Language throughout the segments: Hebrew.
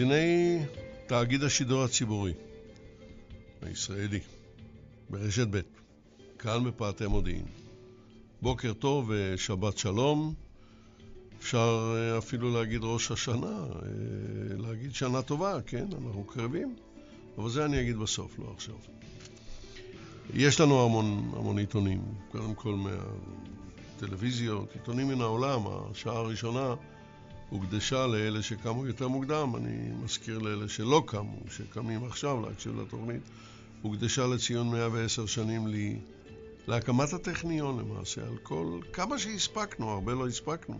למאזיני תאגיד השידור הציבורי הישראלי ברשת ב', כאן בפאתי מודיעין. בוקר טוב ושבת שלום. אפשר אה, אפילו להגיד ראש השנה, אה, להגיד שנה טובה, כן, אנחנו קרבים, אבל זה אני אגיד בסוף, לא עכשיו. יש לנו המון, המון עיתונים, קודם כל מהטלוויזיות, עיתונים מן העולם, השעה הראשונה הוקדשה לאלה שקמו יותר מוקדם, אני מזכיר לאלה שלא קמו, שקמים עכשיו להקשיב לתוכנית, הוקדשה לציון 110 שנים לי, להקמת הטכניון למעשה, על כל, כמה שהספקנו, הרבה לא הספקנו.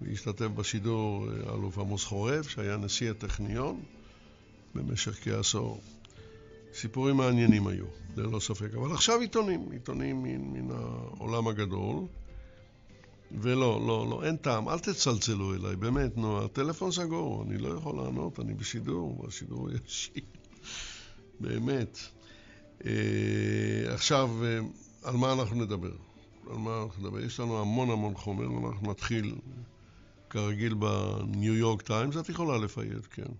והשתתף בשידור אה, האלוף עמוס חורב, שהיה נשיא הטכניון במשך כעשור. סיפורים מעניינים היו, ללא ספק. אבל עכשיו עיתונים, עיתונים מן, מן העולם הגדול. ולא, לא, לא, אין טעם, אל תצלצלו אליי, באמת, נו, הטלפון סגור, אני לא יכול לענות, אני בשידור, בשידור ישיר, באמת. אה, עכשיו, אה, על מה אנחנו נדבר? על מה אנחנו נדבר? יש לנו המון המון חומר, אנחנו נתחיל כרגיל בניו יורק טיימס, את יכולה ל fade, כן.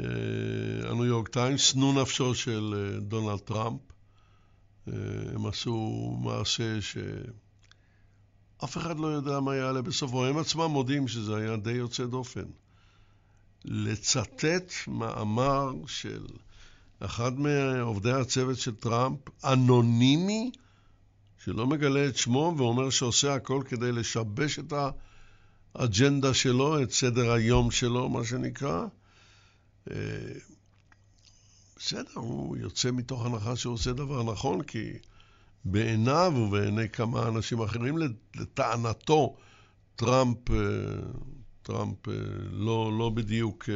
אה, הניו יורק טיימס, שנוא נפשו של דונלד טראמפ. הם עשו מעשה שאף אחד לא יודע מה יעלה בסופו. הם עצמם מודים שזה היה די יוצא דופן. לצטט מאמר של אחד מעובדי הצוות של טראמפ, אנונימי, שלא מגלה את שמו ואומר שעושה הכל כדי לשבש את. האג'נדה שלו, את סדר היום שלו, מה שנקרא. אה, בסדר, הוא יוצא מתוך הנחה שהוא עושה דבר נכון, כי בעיניו ובעיני כמה אנשים אחרים, לטענתו, טראמפ, אה, טראמפ אה, לא, לא בדיוק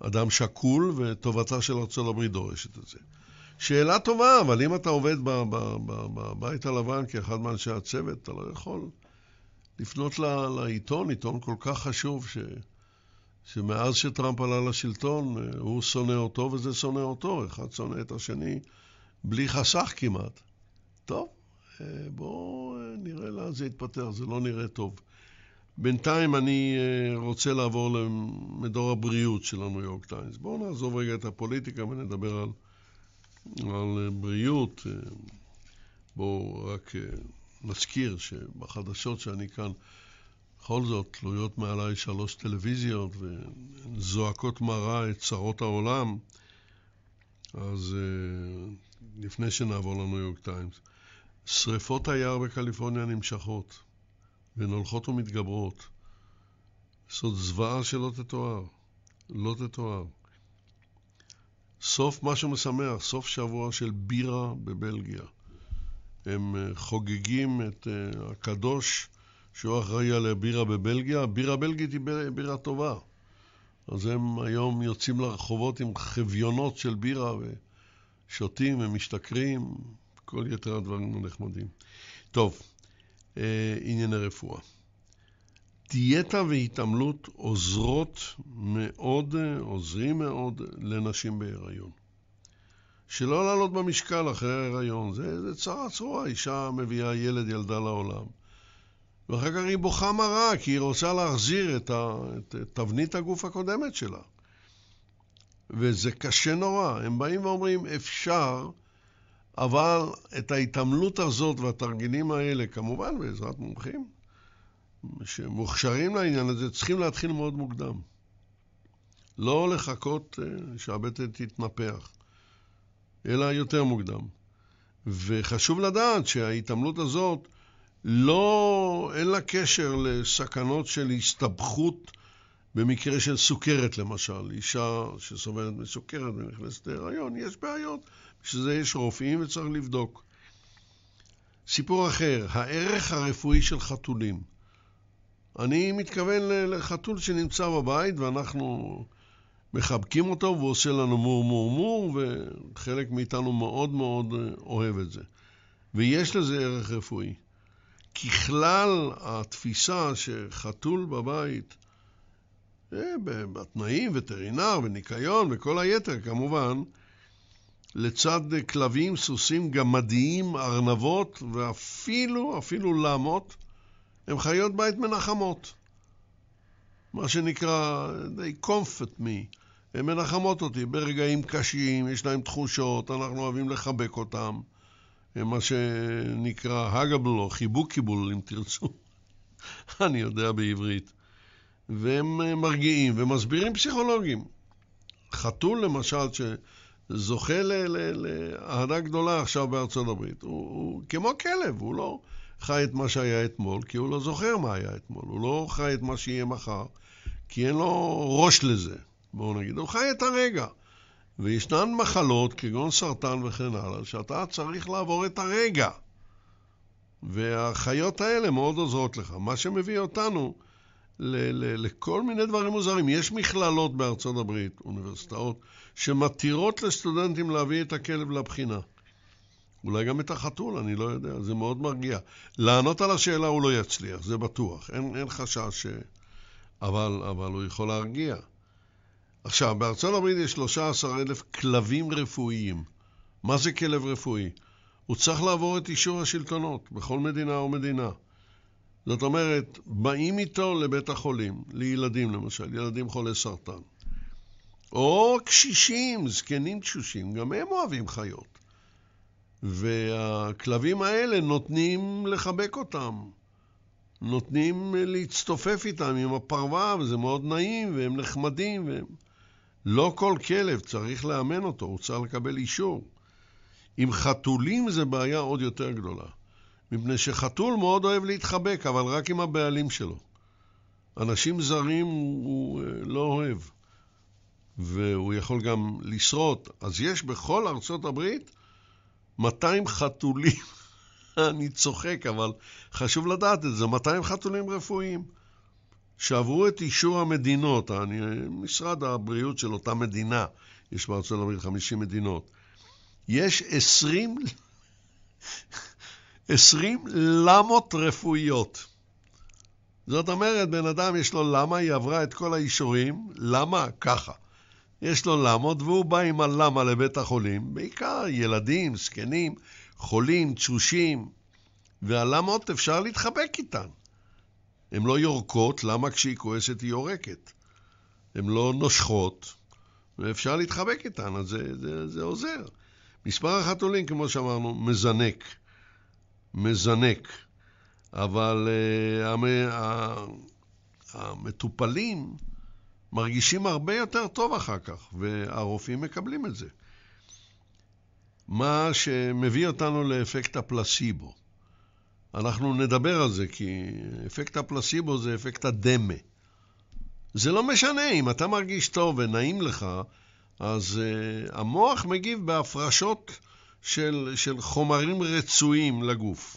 אדם שקול, וטובתה של ארה"ב דורשת את זה. שאלה טובה, אבל אם אתה עובד בבית הלבן כאחד מאנשי הצוות, אתה לא יכול לפנות לעיתון, עיתון כל כך חשוב, ש, שמאז שטראמפ עלה לשלטון, אה, הוא שונא אותו וזה שונא אותו, אחד שונא את השני בלי חסך כמעט. טוב, אה, בואו אה, נראה לאן זה יתפתח, זה לא נראה טוב. בינתיים אני רוצה לעבור למדור הבריאות של הניו יורק טיימס. בואו נעזוב רגע את הפוליטיקה ונדבר על, על בריאות. בואו רק נזכיר שבחדשות שאני כאן, בכל זאת תלויות מעליי שלוש טלוויזיות וזועקות מרה את צרות העולם, אז לפני שנעבור לניו יורק טיימס, שריפות היער בקליפורניה נמשכות והן הולכות ומתגברות. זאת זוועה שלא תתואר, לא תתואר. סוף משהו משמח, סוף שבוע של בירה בבלגיה. הם אה, חוגגים את אה, הקדוש שהוא אחראי על הבירה בבלגיה. הבירה הבלגית היא בירה טובה. אז הם היום יוצאים לרחובות עם חביונות של בירה ושותים ומשתכרים, כל יתר הדברים הנחמדים. טוב, אה, ענייני רפואה. דיאטה והתעמלות עוזרות מאוד, עוזרים מאוד לנשים בהיריון. שלא לעלות במשקל אחרי ההיריון. זה, זה צרה צרורה, אישה מביאה ילד, ילדה לעולם. ואחר כך היא בוכה מרה, כי היא רוצה להחזיר את, ה, את, את תבנית הגוף הקודמת שלה. וזה קשה נורא. הם באים ואומרים, אפשר, אבל את ההתעמלות הזאת והתרגילים האלה, כמובן בעזרת מומחים שמוכשרים לעניין הזה, צריכים להתחיל מאוד מוקדם. לא לחכות אה, שהבטן תתנפח. אלא יותר מוקדם. וחשוב לדעת שההתעמלות הזאת, לא, אין לה קשר לסכנות של הסתבכות במקרה של סוכרת למשל. אישה שסובלת מסוכרת ונכנסת להיריון, יש בעיות. בשביל זה יש רופאים וצריך לבדוק. סיפור אחר, הערך הרפואי של חתולים. אני מתכוון לחתול שנמצא בבית ואנחנו מחבקים אותו והוא עושה לנו מור מור מור, וחלק מאיתנו מאוד מאוד אה, אוהב את זה. ויש לזה ערך רפואי. ככלל, התפיסה שחתול בבית בתנאים, וטרינר וניקיון וכל היתר כמובן, לצד כלבים, סוסים, גמדיים, ארנבות ואפילו, אפילו למות, הם חיות בית מנחמות. מה שנקרא, they comfort me. הן מנחמות אותי ברגעים קשים, יש להן תחושות, אנחנו אוהבים לחבק אותן. מה שנקרא הגבל או חיבוקיבול, אם תרצו. אני יודע בעברית. והם מרגיעים ומסבירים פסיכולוגים. חתול, למשל, שזוכה לאהדה גדולה עכשיו בארצות הברית, הוא, הוא כמו כלב, הוא לא חי את מה שהיה אתמול, כי הוא לא זוכר מה היה אתמול. הוא לא חי את מה שיהיה מחר, כי אין לו ראש לזה. בואו נגיד, הוא חי את הרגע. וישנן מחלות, כגון סרטן וכן הלאה, שאתה צריך לעבור את הרגע. והחיות האלה מאוד עוזרות לך. מה שמביא אותנו ל- ל- לכל מיני דברים מוזרים. יש מכללות בארצות הברית, אוניברסיטאות, שמתירות לסטודנטים להביא את הכלב לבחינה. אולי גם את החתול, אני לא יודע, זה מאוד מרגיע. לענות על השאלה הוא לא יצליח, זה בטוח, אין, אין חשש ש... אבל, אבל הוא יכול להרגיע. עכשיו, בארצות הברית יש 13,000 כלבים רפואיים. מה זה כלב רפואי? הוא צריך לעבור את אישור השלטונות בכל מדינה ומדינה. זאת אומרת, באים איתו לבית החולים, לילדים למשל, ילדים חולי סרטן. או קשישים, זקנים תשושים, גם הם אוהבים חיות. והכלבים האלה נותנים לחבק אותם. נותנים להצטופף איתם עם הפרווה, וזה מאוד נעים, והם נחמדים, והם... לא כל כלב צריך לאמן אותו, הוא צריך לקבל אישור. עם חתולים זה בעיה עוד יותר גדולה. מפני שחתול מאוד אוהב להתחבק, אבל רק עם הבעלים שלו. אנשים זרים הוא אה, לא אוהב, והוא יכול גם לשרוט. אז יש בכל ארצות הברית 200 חתולים. אני צוחק, אבל חשוב לדעת את זה, 200 חתולים רפואיים. שעברו את אישור המדינות, אני, משרד הבריאות של אותה מדינה, יש בארצות הברית 50 מדינות, יש 20, 20 למות רפואיות. זאת אומרת, בן אדם יש לו למה, היא עברה את כל האישורים, למה? ככה. יש לו למות, והוא בא עם הלמה לבית החולים, בעיקר ילדים, זקנים, חולים, תשושים, והלמות אפשר להתחבק איתן. הן לא יורקות, למה כשהיא כועסת היא יורקת? הן לא נושכות, ואפשר להתחבק איתן, אז זה, זה, זה עוזר. מספר החתולים, כמו שאמרנו, מזנק. מזנק. אבל uh, המטופלים מרגישים הרבה יותר טוב אחר כך, והרופאים מקבלים את זה. מה שמביא אותנו לאפקט הפלסיבו. אנחנו נדבר על זה, כי אפקט הפלסיבו זה אפקט הדמה. זה לא משנה, אם אתה מרגיש טוב ונעים לך, אז uh, המוח מגיב בהפרשות של, של חומרים רצויים לגוף.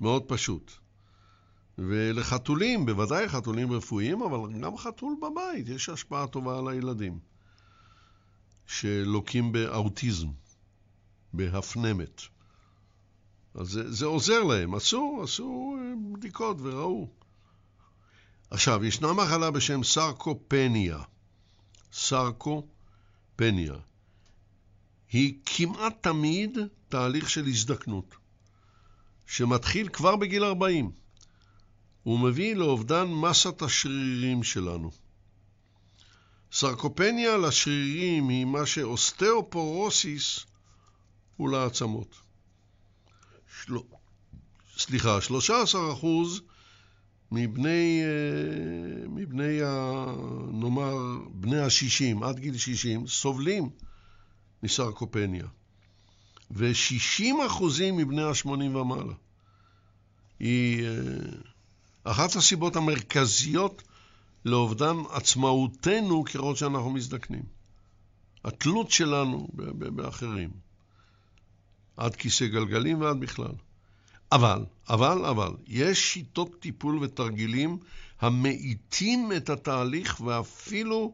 מאוד פשוט. ולחתולים, בוודאי חתולים רפואיים, אבל גם חתול בבית, יש השפעה טובה על הילדים שלוקים באוטיזם, בהפנמת. אז זה, זה עוזר להם. עשו, עשו אה, בדיקות וראו. עכשיו, ישנה מחלה בשם סרקופניה. סרקופניה. היא כמעט תמיד תהליך של הזדקנות, שמתחיל כבר בגיל 40. הוא מביא לאובדן מסת השרירים שלנו. סרקופניה לשרירים היא מה שאוסטאופורוסיס הוא לעצמות. של... סליחה, 13 אחוז מבני, אה, מבני. נאמר, בני ה-60, עד גיל 60, סובלים מסרקופניה. ו-60 אחוזים מבני ה-80 ומעלה. היא אה, אחת הסיבות המרכזיות לאובדן עצמאותנו ככל שאנחנו מזדקנים. התלות שלנו באחרים. עד כיסא גלגלים ועד בכלל. אבל, אבל, אבל, יש שיטות טיפול ותרגילים המאיטים את התהליך ואפילו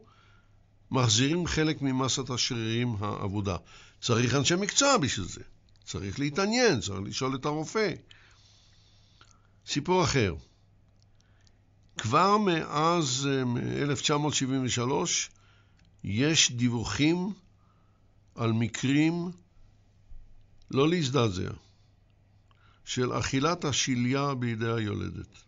מחזירים חלק ממסת השרירים האבודה. צריך אנשי מקצוע בשביל זה. צריך להתעניין, צריך לשאול את הרופא. סיפור אחר. כבר מאז 1973 יש דיווחים על מקרים, לא להזדעזע, של אכילת השליה בידי היולדת.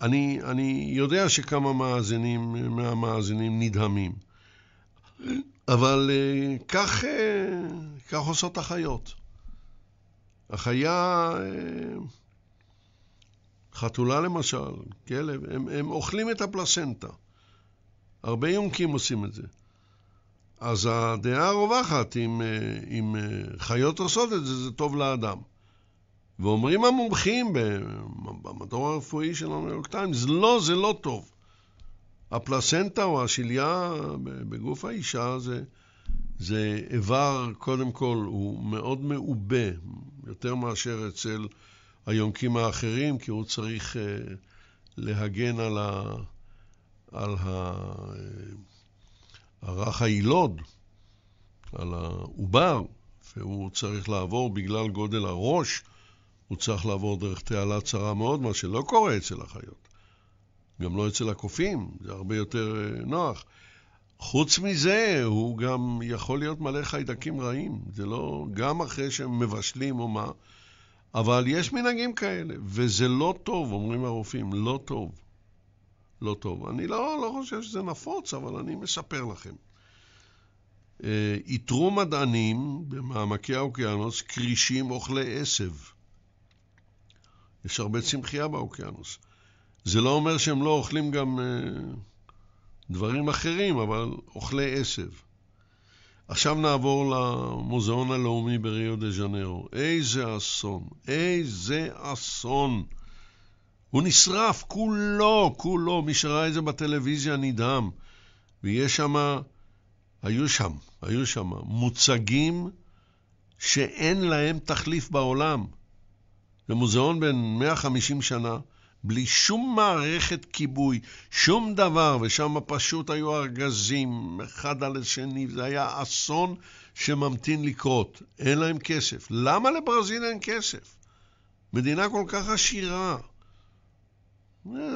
אני, אני יודע שכמה מאזינים, מהמאזינים נדהמים, אבל אה, כך, אה, כך עושות החיות. החיה, אה, חתולה למשל, כלב, הם, הם אוכלים את הפלסנטה. הרבה יונקים עושים את זה. אז הדעה הרווחת, אם, אם חיות עושות את זה, זה טוב לאדם. ואומרים המומחים במדור הרפואי של הניו יורק טיימס, לא, זה לא טוב. הפלסנטה או השליה בגוף האישה זה, זה איבר, קודם כל, הוא מאוד מעובה, יותר מאשר אצל היונקים האחרים, כי הוא צריך uh, להגן על, ה, על ה, uh, הרך היילוד, על העובר, והוא צריך לעבור בגלל גודל הראש, הוא צריך לעבור דרך תעלה צרה מאוד, מה שלא קורה אצל החיות. גם לא אצל הקופים, זה הרבה יותר אה, נוח. חוץ מזה, הוא גם יכול להיות מלא חיידקים רעים. זה לא, גם אחרי שהם מבשלים או מה, אבל יש מנהגים כאלה, וזה לא טוב, אומרים הרופאים, לא טוב. לא טוב. אני לא, לא חושב שזה נפוץ, אבל אני מספר לכם. אה, איתרו מדענים במעמקי האוקיינוס כרישים אוכלי עשב. יש הרבה צמחייה באוקיינוס. זה לא אומר שהם לא אוכלים גם uh, דברים אחרים, אבל אוכלי עשב. עכשיו נעבור למוזיאון הלאומי בריו דה ז'נרו. איזה אסון, איזה אסון. הוא נשרף, כולו, כולו. מי שראה את זה בטלוויזיה נדהם. ויש שם, היו שם, היו שם מוצגים שאין להם תחליף בעולם. זה מוזיאון בן 150 שנה, בלי שום מערכת כיבוי, שום דבר, ושם פשוט היו ארגזים אחד על השני, זה היה אסון שממתין לקרות. אין להם כסף. למה לברזיל אין כסף? מדינה כל כך עשירה.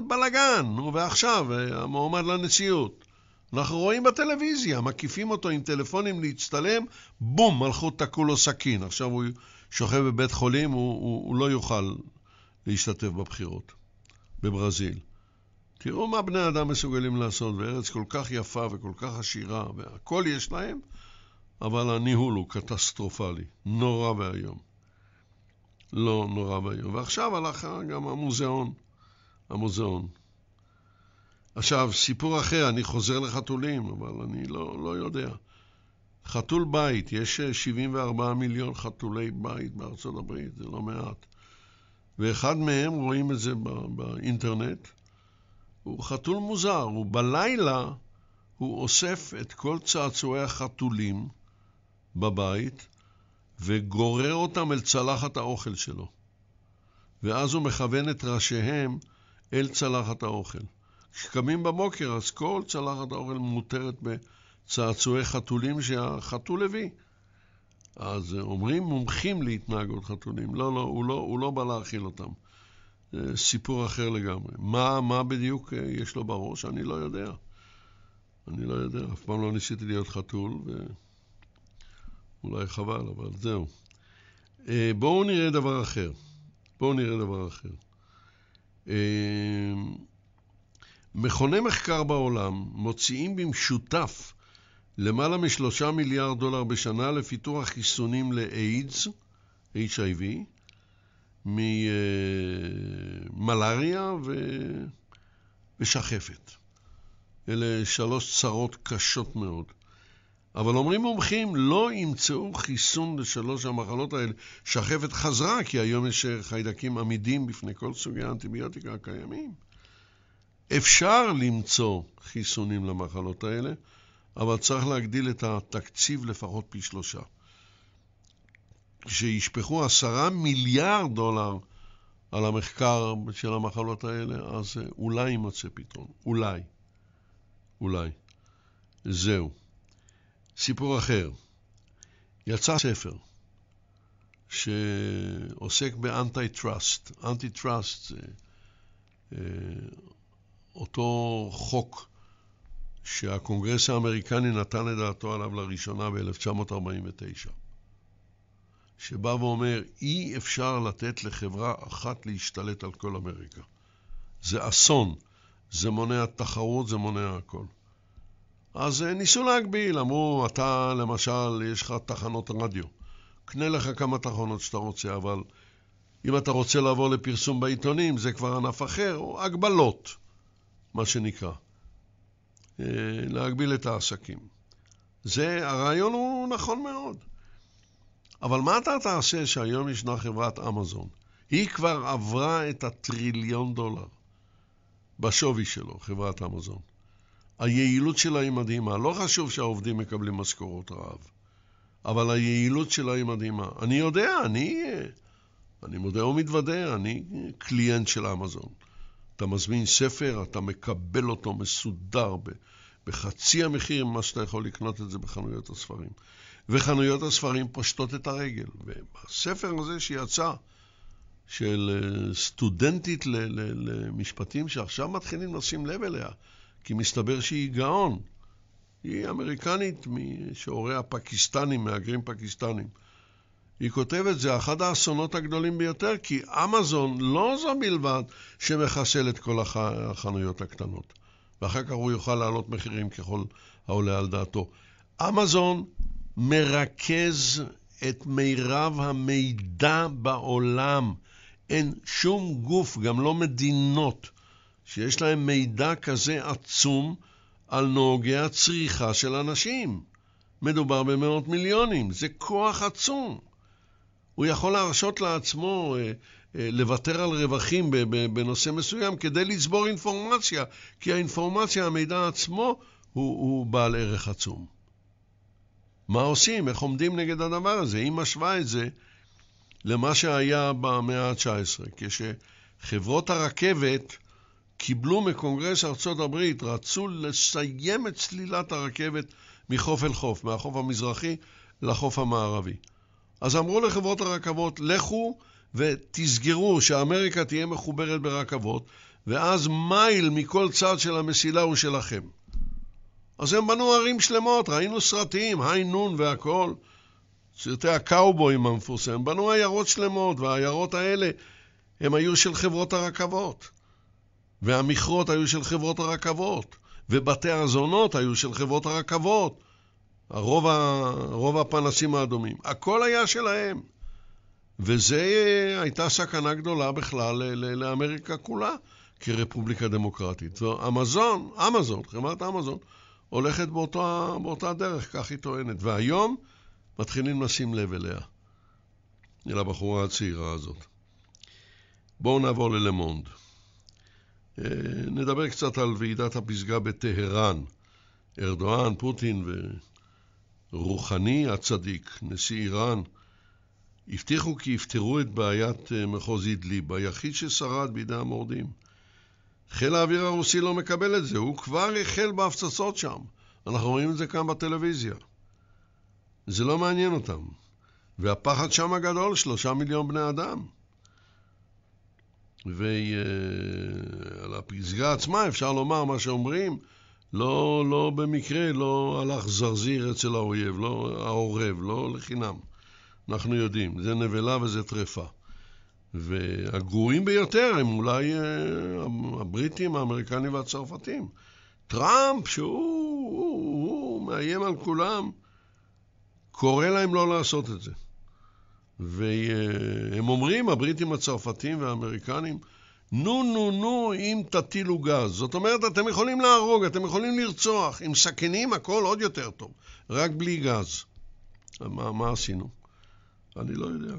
בלאגן, נו, ועכשיו, המועמד לנשיאות. אנחנו רואים בטלוויזיה, מקיפים אותו עם טלפונים להצטלם, בום, הלכו תקעו לו סכין. עכשיו הוא שוכב בבית חולים, הוא, הוא, הוא לא יוכל להשתתף בבחירות. בברזיל. תראו מה בני אדם מסוגלים לעשות בארץ כל כך יפה וכל כך עשירה, והכל יש להם, אבל הניהול הוא קטסטרופלי, נורא ואיום. לא נורא ואיום. ועכשיו הלך גם המוזיאון. המוזיאון. עכשיו, סיפור אחר, אני חוזר לחתולים, אבל אני לא, לא יודע. חתול בית, יש 74 מיליון חתולי בית בארצות הברית, זה לא מעט. ואחד מהם, רואים את זה באינטרנט, הוא חתול מוזר, הוא בלילה, הוא אוסף את כל צעצועי החתולים בבית וגורר אותם אל צלחת האוכל שלו. ואז הוא מכוון את ראשיהם אל צלחת האוכל. כשקמים בבוקר, אז כל צלחת האוכל מותרת בצעצועי חתולים שהחתול הביא. אז אומרים מומחים להתנהגות חתולים. לא, לא, הוא לא, הוא לא בא להאכיל אותם. זה סיפור אחר לגמרי. מה, מה בדיוק אה, יש לו בראש? אני לא יודע. אני לא יודע, אף פעם לא ניסיתי להיות חתול, ואולי חבל, אבל זהו. אה, בואו נראה דבר אחר. בואו נראה דבר אחר. אה, מכוני מחקר בעולם מוציאים במשותף למעלה משלושה מיליארד דולר בשנה לפיתוח חיסונים לאיידס, HIV, ממלאריה ו... ושחפת. אלה שלוש צרות קשות מאוד. אבל אומרים מומחים, לא ימצאו חיסון לשלוש המחלות האלה. שחפת חזרה, כי היום יש חיידקים עמידים בפני כל סוגי האנטיביוטיקה הקיימים. אפשר למצוא חיסונים למחלות האלה, אבל צריך להגדיל את התקציב לפחות פי שלושה. כשישפכו עשרה מיליארד דולר על המחקר של המחלות האלה, אז אולי יימצא פתרון. אולי. אולי. זהו. סיפור אחר. יצא ספר שעוסק באנטי-טראסט. אנטי-טראסט זה אותו חוק שהקונגרס האמריקני נתן את דעתו עליו לראשונה ב-1949, שבא ואומר, אי אפשר לתת לחברה אחת להשתלט על כל אמריקה. זה אסון, זה מונע תחרות, זה מונע הכל. אז אה, ניסו להגביל, אמרו, אתה למשל, יש לך תחנות רדיו, קנה לך כמה תחנות שאתה רוצה, אבל אם אתה רוצה לעבור לפרסום בעיתונים, זה כבר ענף אחר, הגבלות, מה שנקרא. אה, להגביל את העסקים. זה, הרעיון הוא נכון מאוד. אבל מה אתה תעשה שהיום ישנה חברת אמזון? היא כבר עברה את הטריליון דולר בשווי שלו, חברת אמזון. היעילות שלה היא מדהימה. לא חשוב שהעובדים מקבלים משכורות רעב, אבל היעילות שלה היא מדהימה. אני יודע, אני, אני מודה ומתוודה, אני קליינט של אמזון. אתה מזמין ספר, אתה מקבל אותו מסודר בחצי המחיר ממה שאתה יכול לקנות את זה בחנויות הספרים. וחנויות הספרים פושטות את הרגל. ובספר הזה שיצא, של אה, סטודנטית למשפטים שעכשיו מתחילים לשים לב אליה, כי מסתבר שהיא גאון. היא אמריקנית שהוריה פקיסטנים, מהגרים פקיסטנים. היא כותבת, זה אחד האסונות הגדולים ביותר, כי אמזון לא זו בלבד שמחסל את כל הח... החנויות הקטנות, ואחר כך הוא יוכל להעלות מחירים ככל העולה על דעתו. אמזון מרכז את מירב המידע בעולם. אין שום גוף, גם לא מדינות, שיש להם מידע כזה עצום על נהוגי הצריכה של אנשים. מדובר במאות מיליונים, זה כוח עצום. הוא יכול להרשות לעצמו אה, אה, לוותר על רווחים בנושא מסוים כדי לצבור אינפורמציה, כי האינפורמציה, המידע עצמו, הוא, הוא בעל ערך עצום. מה עושים? איך עומדים נגד הדבר הזה? היא משווה את זה למה שהיה במאה ה-19, כשחברות הרכבת קיבלו מקונגרס ארצות הברית, רצו לסיים את סלילת הרכבת מחוף אל חוף, מהחוף המזרחי לחוף המערבי. אז אמרו לחברות הרכבות, לכו ותסגרו שאמריקה תהיה מחוברת ברכבות, ואז מייל מכל צד של המסילה הוא שלכם. אז הם בנו ערים שלמות, ראינו סרטים, היי נון והכול, סרטי הקאובויים המפורסמים, בנו עיירות שלמות, והעיירות האלה הם היו של חברות הרכבות. והמכרות היו של חברות הרכבות, ובתי הזונות היו של חברות הרכבות. הרוב. רוב הפנסים האדומים. הכל היה שלהם. וזה הייתה סכנה גדולה בכלל לאמריקה כולה כרפובליקה דמוקרטית. אמזון, אמזון, חברת אמזון, הולכת באותה, באותה דרך, כך היא טוענת. והיום מתחילים לשים לב אליה, אל הבחורה הצעירה הזאת. בואו נעבור ללמונד. אה, נדבר קצת על ועידת הפסגה בטהרן. ארדואן, פוטין ורוחני הצדיק, נשיא איראן, הבטיחו כי יפתרו את בעיית אה, מחוז אידליב, היחיד ששרד בידי המורדים. חיל האוויר הרוסי לא מקבל את זה, הוא כבר החל בהפצצות שם. אנחנו רואים את זה כאן בטלוויזיה. זה לא מעניין אותם. והפחד שם הגדול, שלושה מיליון בני אדם. ועל הפסגה עצמה אפשר לומר מה שאומרים, לא, לא במקרה, לא הלך זרזיר אצל האויב, לא העורב, לא לחינם. אנחנו יודעים, זה נבלה וזה טרפה. והגרועים ביותר הם אולי אה, הבריטים, האמריקנים והצרפתים. טראמפ, שהוא הוא, הוא מאיים על כולם, קורא להם לא לעשות את זה. והם אומרים, הבריטים, הצרפתים והאמריקנים, נו, נו, נו, אם תטילו גז. זאת אומרת, אתם יכולים להרוג, אתם יכולים לרצוח. עם סכינים הכל עוד יותר טוב, רק בלי גז. מה, מה עשינו? אני לא יודע.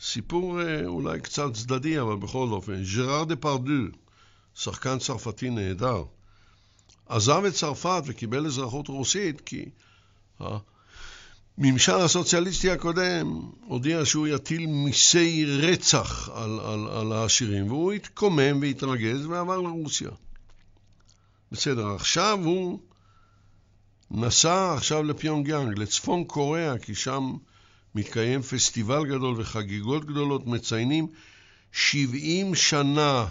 סיפור אה, אולי קצת צדדי, אבל בכל אופן, ז'ראר דה פרדו, שחקן צרפתי נהדר, עזב את צרפת וקיבל אזרחות רוסית כי הממשל הסוציאליסטי הקודם הודיע שהוא יטיל מיסי רצח על, על, על העשירים, והוא התקומם והתרגז ועבר לרוסיה. בסדר, עכשיו הוא נסע עכשיו לפיונגיאנג, לצפון קוריאה, כי שם מתקיים פסטיבל גדול וחגיגות גדולות, מציינים 70 שנה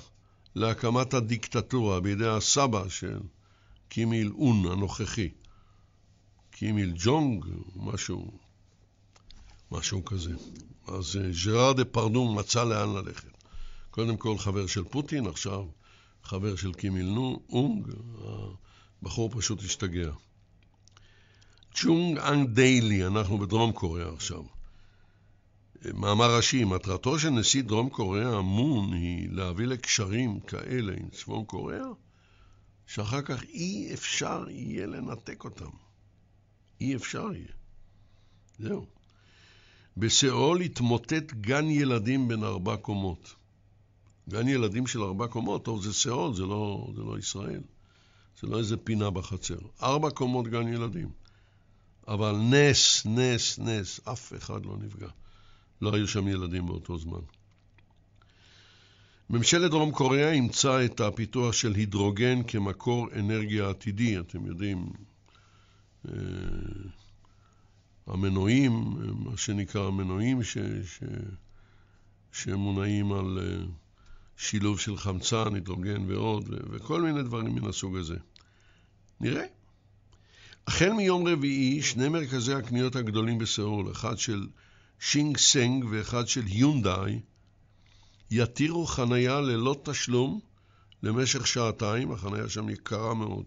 להקמת הדיקטטורה בידי הסבא של קים איל און הנוכחי. קים איל ג'ונג, משהו, משהו כזה. אז ז'ראר דה פרדון מצא לאן ללכת. קודם כל חבר של פוטין, עכשיו חבר של קים איל אונג, הבחור פשוט השתגע. צ'ונג אנג דיילי, אנחנו בדרום קוריאה עכשיו. מאמר ראשי, מטרתו של נשיא דרום קוריאה, מון, היא להביא לקשרים כאלה עם צפון קוריאה, שאחר כך אי אפשר יהיה לנתק אותם. אי אפשר יהיה. זהו. בסיאול התמוטט גן ילדים בין ארבע קומות. גן ילדים של ארבע קומות, טוב, זה סיאול, זה לא, זה לא ישראל. זה לא איזה פינה בחצר. ארבע קומות גן ילדים. אבל נס, נס, נס, אף אחד לא נפגע. לא היו שם ילדים באותו זמן. ממשלת דרום קוריאה אימצה את הפיתוח של הידרוגן כמקור אנרגיה עתידי. אתם יודעים, המנועים, מה שנקרא המנועים ש, ש, שמונעים על אה, שילוב של חמצן, הידרוגן ועוד, וכל מיני דברים מן הסוג הזה. נראה. החל מיום רביעי, שני מרכזי הקניות הגדולים בסאול, אחד של שינג סנג ואחד של יונדאי, יתירו חנייה ללא תשלום למשך שעתיים, החנייה שם יקרה מאוד.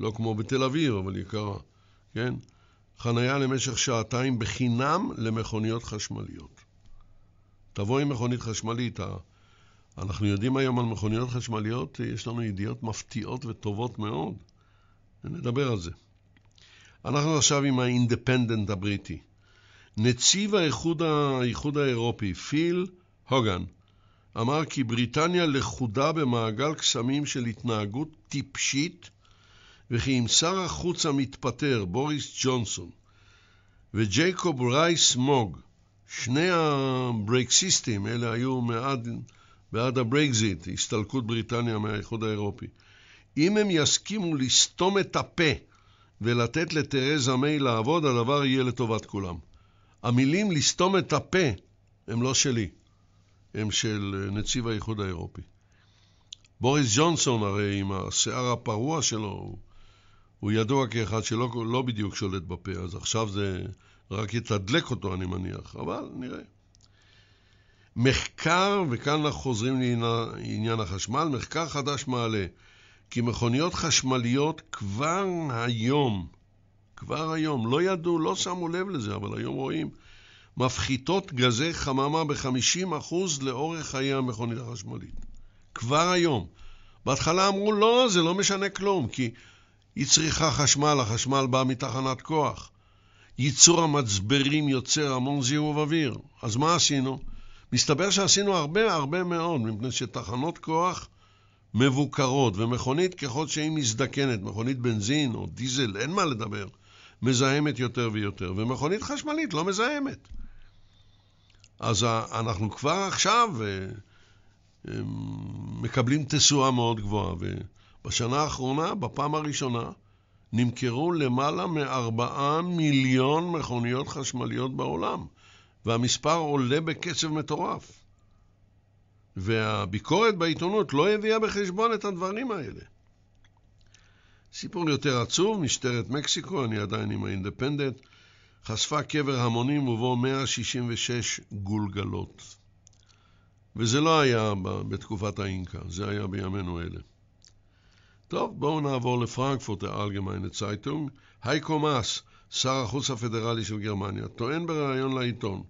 לא כמו בתל אביב, אבל יקרה, כן? חנייה למשך שעתיים בחינם למכוניות חשמליות. תבוא עם מכונית חשמלית. אנחנו יודעים היום על מכוניות חשמליות, יש לנו ידיעות מפתיעות וטובות מאוד. נדבר על זה. אנחנו עכשיו עם האינדפנדנט הבריטי. נציב האיחוד, האיחוד האירופי, פיל הוגן, אמר כי בריטניה לכודה במעגל קסמים של התנהגות טיפשית, וכי אם שר החוץ המתפטר, בוריס ג'ונסון, וג'ייקוב רייס מוג, שני הברקסיסטים, אלה היו מעד, בעד הברקזיט, הסתלקות בריטניה מהאיחוד האירופי, אם הם יסכימו לסתום את הפה ולתת לתרזה מיי לעבוד, הדבר יהיה לטובת כולם. המילים לסתום את הפה הם לא שלי, הם של נציב האיחוד האירופי. בוריס ג'ונסון הרי עם השיער הפרוע שלו, הוא ידוע כאחד שלא לא בדיוק שולט בפה, אז עכשיו זה רק יתדלק אותו, אני מניח, אבל נראה. מחקר, וכאן אנחנו חוזרים לעניין החשמל, מחקר חדש מעלה כי מכוניות חשמליות כבר היום, כבר היום, לא ידעו, לא שמו לב לזה, אבל היום רואים, מפחיתות גזי חממה ב-50% לאורך חיי המכונית החשמלית. כבר היום. בהתחלה אמרו, לא, זה לא משנה כלום, כי היא צריכה חשמל, החשמל בא מתחנת כוח. ייצור המצברים יוצר המון זיהוב אוויר. אז מה עשינו? מסתבר שעשינו הרבה הרבה מאוד, מפני שתחנות כוח מבוקרות, ומכונית ככל שהיא מזדקנת, מכונית בנזין או דיזל, אין מה לדבר, מזהמת יותר ויותר, ומכונית חשמלית לא מזהמת. אז אנחנו כבר עכשיו אה, אה, מקבלים תשואה מאוד גבוהה, ובשנה האחרונה, בפעם הראשונה, נמכרו למעלה מארבעה מיליון מכוניות חשמליות בעולם, והמספר עולה בקצב מטורף. והביקורת בעיתונות לא הביאה בחשבון את הדברים האלה. סיפור יותר עצוב, משטרת מקסיקו, אני עדיין עם האינדפנדנט, חשפה קבר המונים ובו 166 גולגלות. וזה לא היה בתקופת האינקה, זה היה בימינו אלה. טוב, בואו נעבור לפרנקפורט האלגמיינה צייטונג. הייקו מאס, שר החוץ הפדרלי של גרמניה, טוען בריאיון לעיתון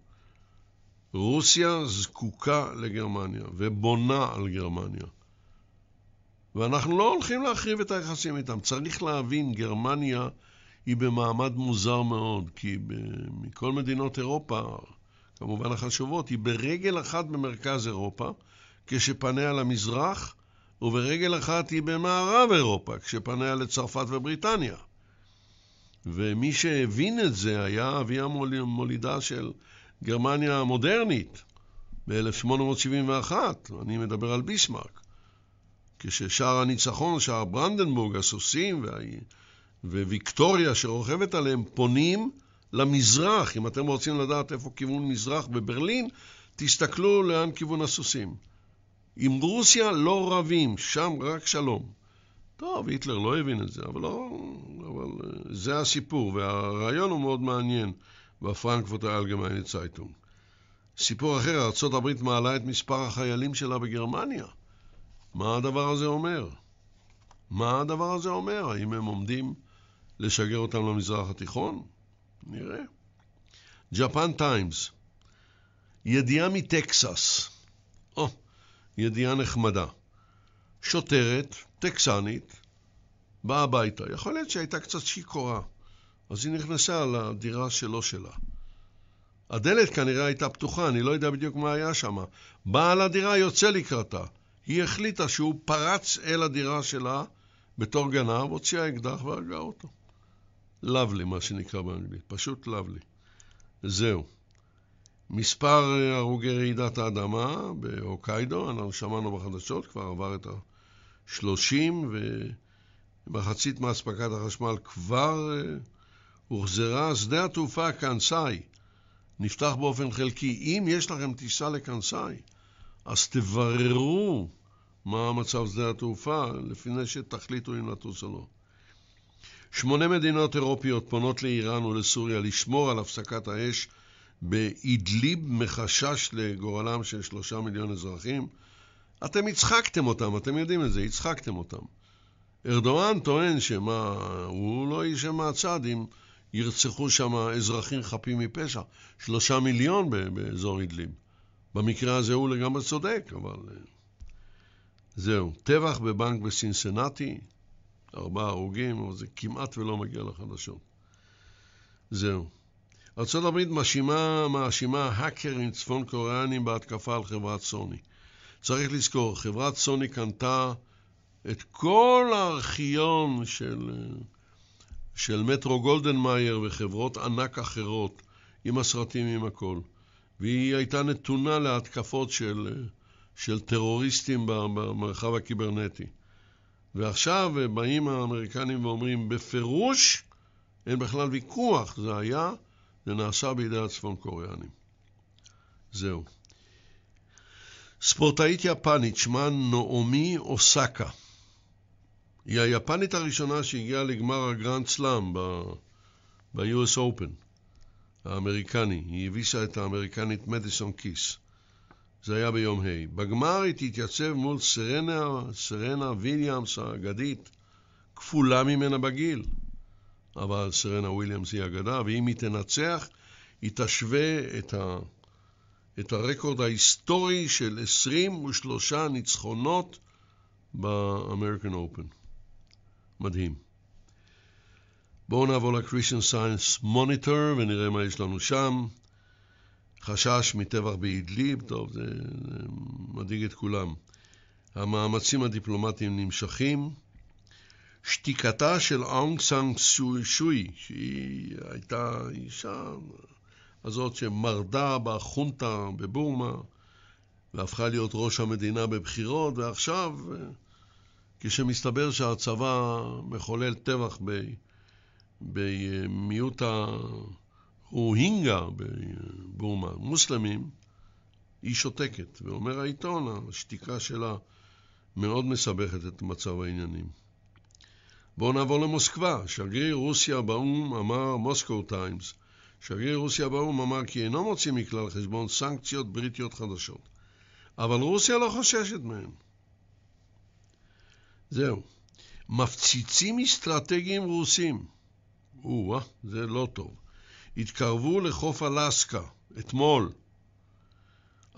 רוסיה זקוקה לגרמניה ובונה על גרמניה. ואנחנו לא הולכים להחריב את היחסים איתם. צריך להבין, גרמניה היא במעמד מוזר מאוד, כי מכל מדינות אירופה, כמובן החשובות, היא ברגל אחת במרכז אירופה, כשפניה למזרח, וברגל אחת היא במערב אירופה, כשפניה לצרפת ובריטניה. ומי שהבין את זה היה אבי המולידה של גרמניה המודרנית ב-1871, אני מדבר על ביסמרק. כששער הניצחון, שער ברנדנבורג, הסוסים וה... וויקטוריה שרוכבת עליהם פונים למזרח. אם אתם רוצים לדעת איפה כיוון מזרח בברלין, תסתכלו לאן כיוון הסוסים. עם רוסיה לא רבים, שם רק שלום. טוב, היטלר לא הבין את זה, אבל, לא, אבל אה, זה הסיפור, והרעיון הוא מאוד מעניין בפרנקפורטר אלגמיינה צייטונג. סיפור אחר, ארה"ב מעלה את מספר החיילים שלה בגרמניה. מה הדבר הזה אומר? מה הדבר הזה אומר? האם הם עומדים לשגר אותם למזרח התיכון? נראה. ג'פן טיימס, ידיעה מטקסס, או, ידיעה נחמדה. שוטרת, טקסנית, באה הביתה. יכול להיות שהייתה קצת שיכורה, אז היא נכנסה לדירה שלו שלה. הדלת כנראה הייתה פתוחה, אני לא יודע בדיוק מה היה שם. בעל הדירה יוצא לקראתה. היא החליטה שהוא פרץ אל הדירה שלה בתור גנב, הוציאה אקדח והרגה אותו. לאבלי, מה שנקרא באנגלית, פשוט לאבלי. זהו. מספר הרוגי רעידת האדמה בהוקיידו, אנחנו שמענו בחדשות, כבר עבר את ה-30, ומחצית מאספקת החשמל כבר אה, הוחזרה. שדה התעופה קאנסאי נפתח באופן חלקי. אם יש לכם טיסה לקאנסאי, אז תבררו מה מצב שדה התעופה לפני שתחליטו אם לטוס או לא. שמונה מדינות אירופיות פונות לאיראן ולסוריה לשמור על הפסקת האש באידליב מחשש לגורלם של שלושה מיליון אזרחים. אתם הצחקתם אותם, אתם יודעים את זה, הצחקתם אותם. ארדואן טוען שמה, הוא לא יישב מהצד אם ירצחו שם אזרחים חפים מפשע. שלושה מיליון באזור אידליב. במקרה הזה הוא לגמרי צודק, אבל... אה, זהו. טבח בבנק בסינסנטי, ארבעה הרוגים, אבל זה כמעט ולא מגיע לחדשות. זהו. ארה"ב מאשימה, מאשימה האקרים צפון קוריאנים בהתקפה על חברת סוני. צריך לזכור, חברת סוני קנתה את כל הארכיון של, של מטרו גולדנמייר וחברות ענק אחרות, עם הסרטים, עם הכל. והיא הייתה נתונה להתקפות של, של טרוריסטים במרחב הקיברנטי. ועכשיו באים האמריקנים ואומרים, בפירוש אין בכלל ויכוח, זה היה זה נעשה בידי הצפון קוריאנים. זהו. ספורטאית יפנית שמה נעמי אוסקה. היא היפנית הראשונה שהגיעה לגמר הגרנד סלאם ב-US Open האמריקני. היא הביסה את האמריקנית מדיסון קיס. זה היה ביום ה'. בגמר היא תתייצב מול סרנה, סרנה ויליאמס האגדית, כפולה ממנה בגיל. אבל סרנה וויליאמס היא אגדה, ואם היא תנצח, היא תשווה את, ה, את הרקורד ההיסטורי של 23 ניצחונות באמריקן אופן. מדהים. בואו נעבור לקריסטיאן סיינס מוניטור ונראה מה יש לנו שם. חשש מטבח באידליב, טוב, זה, זה מדאיג את כולם. המאמצים הדיפלומטיים נמשכים. שתיקתה של אונג סאן שוי, שהיא הייתה אישה הזאת שמרדה בחונטה בבורמה והפכה להיות ראש המדינה בבחירות, ועכשיו, כשמסתבר שהצבא מחולל טבח במיעוט הרוהינגה בבורמה, מוסלמים, היא שותקת, ואומר העיתון, השתיקה שלה מאוד מסבכת את מצב העניינים. בואו נעבור למוסקבה. שגריר רוסיה באו"ם אמר, מוסקו טיימס, שגריר רוסיה באו"ם אמר כי אינו מוציא מכלל חשבון סנקציות בריטיות חדשות. אבל רוסיה לא חוששת מהן. זהו. מפציצים אסטרטגיים רוסים, או-אה, זה לא טוב, התקרבו לחוף אלסקה אתמול.